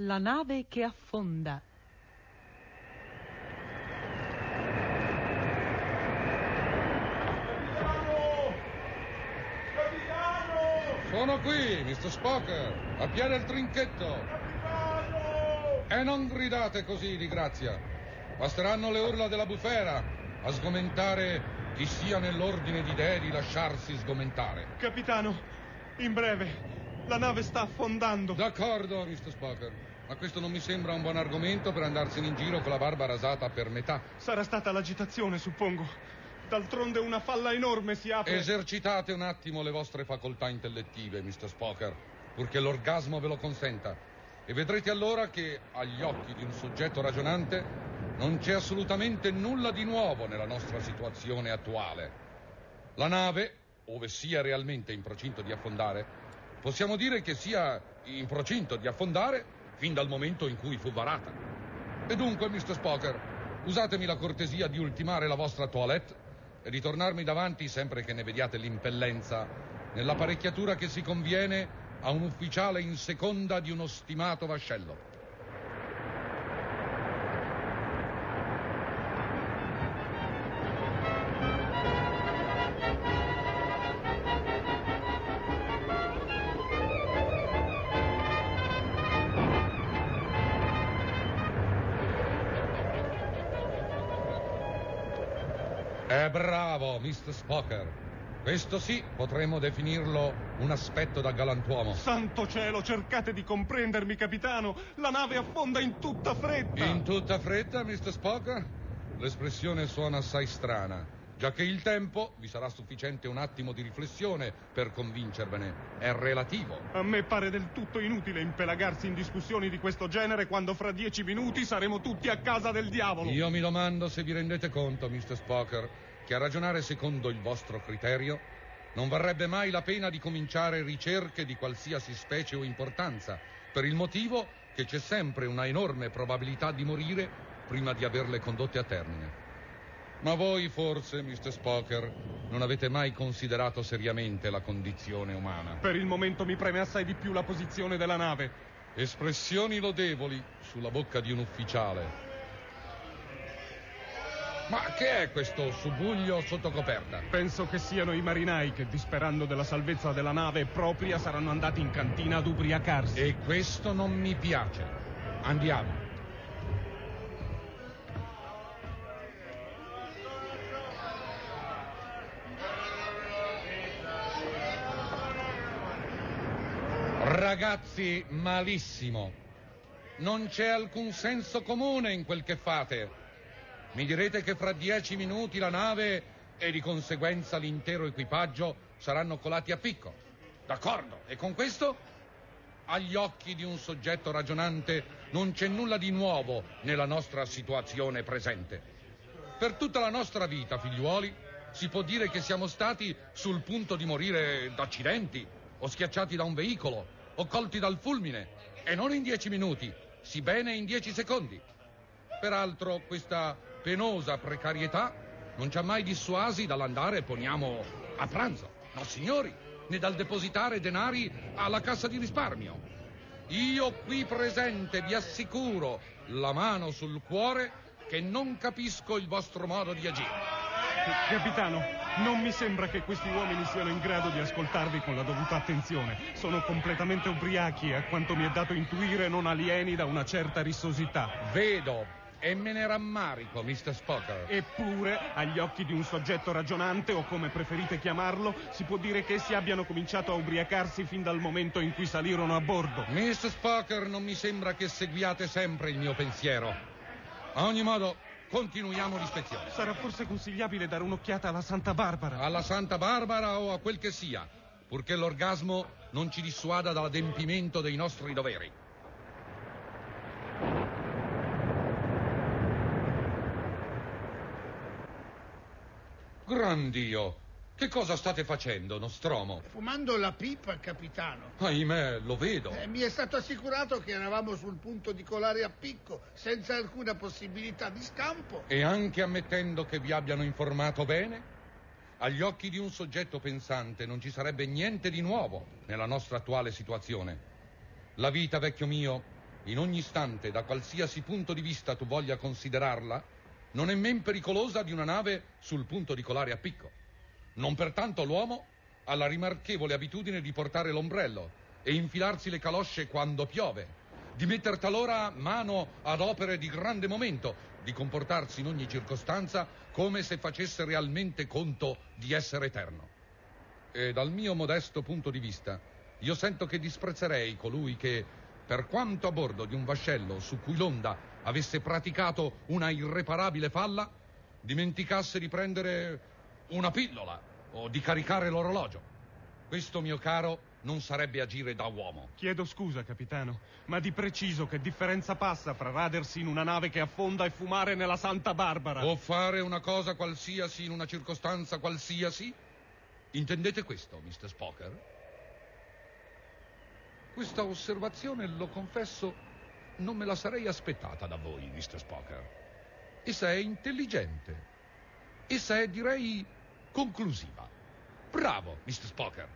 La nave che affonda. Sono qui, Mr. Spocker. Appiene il trinchetto. E non gridate così di grazia. Basteranno le urla della bufera a sgomentare chi sia nell'ordine di dee di lasciarsi sgomentare. Capitano, in breve, la nave sta affondando. D'accordo, Mr. Spocker. Ma questo non mi sembra un buon argomento per andarsene in giro con la barba rasata per metà. Sarà stata l'agitazione, suppongo. D'altronde una falla enorme si apre. Esercitate un attimo le vostre facoltà intellettive, Mr. Spocker, purché l'orgasmo ve lo consenta. E vedrete allora che, agli occhi di un soggetto ragionante, non c'è assolutamente nulla di nuovo nella nostra situazione attuale. La nave, ove sia realmente in procinto di affondare, possiamo dire che sia in procinto di affondare fin dal momento in cui fu varata. E dunque, Mr. Spocker, usatemi la cortesia di ultimare la vostra toilette e di tornarmi davanti sempre che ne vediate l'impellenza nell'apparecchiatura che si conviene a un ufficiale in seconda di uno stimato vascello. Eh, bravo, Mr. Spocker. Questo sì, potremmo definirlo un aspetto da galantuomo. Santo cielo, cercate di comprendermi, capitano. La nave affonda in tutta fretta. In tutta fretta, Mr. Spocker? L'espressione suona assai strana. Già che il tempo, vi sarà sufficiente un attimo di riflessione per convincervene, è relativo. A me pare del tutto inutile impelagarsi in discussioni di questo genere quando fra dieci minuti saremo tutti a casa del diavolo. Io mi domando se vi rendete conto, Mr. Spocker, che a ragionare secondo il vostro criterio non varrebbe mai la pena di cominciare ricerche di qualsiasi specie o importanza, per il motivo che c'è sempre una enorme probabilità di morire prima di averle condotte a termine. Ma voi forse, Mr. Spocker, non avete mai considerato seriamente la condizione umana. Per il momento mi preme assai di più la posizione della nave. Espressioni lodevoli sulla bocca di un ufficiale. Ma che è questo subuglio sotto coperta? Penso che siano i marinai che, disperando della salvezza della nave propria, saranno andati in cantina ad ubriacarsi. E questo non mi piace. Andiamo. Ragazzi, malissimo. Non c'è alcun senso comune in quel che fate. Mi direte che fra dieci minuti la nave e di conseguenza l'intero equipaggio saranno colati a picco. D'accordo. E con questo? Agli occhi di un soggetto ragionante non c'è nulla di nuovo nella nostra situazione presente. Per tutta la nostra vita, figliuoli, si può dire che siamo stati sul punto di morire d'accidenti, o schiacciati da un veicolo, o colti dal fulmine, e non in dieci minuti, sì bene in dieci secondi. Peraltro questa penosa precarietà non ci ha mai dissuasi dall'andare, poniamo, a pranzo. No, signori, né dal depositare denari alla cassa di risparmio. Io qui presente vi assicuro, la mano sul cuore, che non capisco il vostro modo di agire. Capitano, non mi sembra che questi uomini siano in grado di ascoltarvi con la dovuta attenzione. Sono completamente ubriachi e, a quanto mi è dato intuire, non alieni da una certa rissosità. Vedo e me ne rammarico, Mr. Spocker. Eppure, agli occhi di un soggetto ragionante, o come preferite chiamarlo, si può dire che essi abbiano cominciato a ubriacarsi fin dal momento in cui salirono a bordo. Mr. Spocker, non mi sembra che seguiate sempre il mio pensiero. A ogni modo, continuiamo l'ispezione. Sarà forse consigliabile dare un'occhiata alla Santa Barbara. Alla Santa Barbara o a quel che sia, purché l'orgasmo non ci dissuada dall'adempimento dei nostri doveri. Gran Dio! Che cosa state facendo, Nostromo? Fumando la pipa, capitano. Ahimè, lo vedo. Eh, mi è stato assicurato che eravamo sul punto di colare a picco, senza alcuna possibilità di scampo. E anche ammettendo che vi abbiano informato bene? Agli occhi di un soggetto pensante non ci sarebbe niente di nuovo nella nostra attuale situazione. La vita, vecchio mio, in ogni istante, da qualsiasi punto di vista tu voglia considerarla, non è men pericolosa di una nave sul punto di colare a picco. Non pertanto l'uomo ha la rimarchevole abitudine di portare l'ombrello e infilarsi le calosce quando piove, di metter talora mano ad opere di grande momento, di comportarsi in ogni circostanza come se facesse realmente conto di essere eterno. E dal mio modesto punto di vista, io sento che disprezzerei colui che, per quanto a bordo di un vascello su cui l'onda avesse praticato una irreparabile falla, dimenticasse di prendere una pillola o di caricare l'orologio. Questo, mio caro, non sarebbe agire da uomo. Chiedo scusa, capitano, ma di preciso che differenza passa fra radersi in una nave che affonda e fumare nella Santa Barbara? O fare una cosa qualsiasi in una circostanza qualsiasi? Intendete questo, Mr. Spocker? Questa osservazione, lo confesso, non me la sarei aspettata da voi, Mr. Spocker. Essa è intelligente. Essa è, direi, conclusiva. Bravo, Mr. Spocker.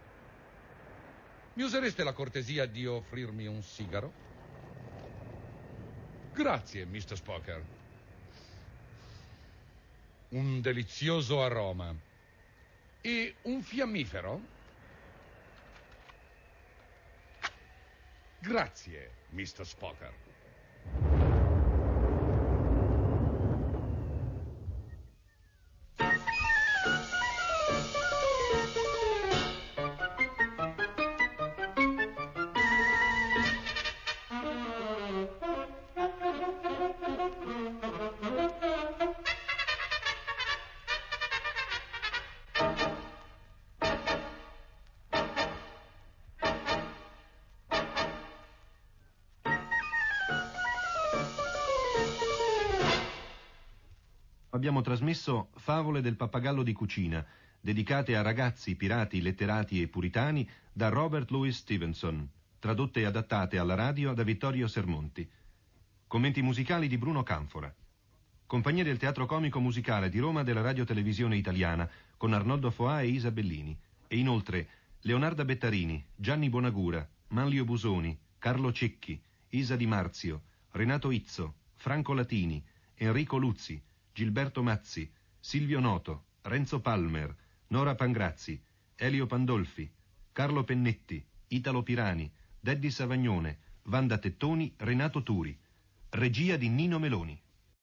Mi usereste la cortesia di offrirmi un sigaro? Grazie, Mr. Spocker. Un delizioso aroma. E un fiammifero? Grazie, Mr. Spocker. Abbiamo trasmesso Favole del pappagallo di cucina, dedicate a ragazzi, pirati, letterati e puritani, da Robert Louis Stevenson, tradotte e adattate alla radio da Vittorio Sermonti. Commenti musicali di Bruno Canfora. Compagnia del Teatro Comico Musicale di Roma della Radio Televisione Italiana con Arnoldo Foà e Isa Bellini. E inoltre Leonarda Bettarini, Gianni Bonagura, Manlio Busoni, Carlo Cecchi, Isa Di Marzio, Renato Izzo, Franco Latini, Enrico Luzzi, Gilberto Mazzi, Silvio Noto, Renzo Palmer, Nora Pangrazzi, Elio Pandolfi, Carlo Pennetti, Italo Pirani, Deddi Savagnone, Vanda Tettoni, Renato Turi. Regia di Nino Meloni.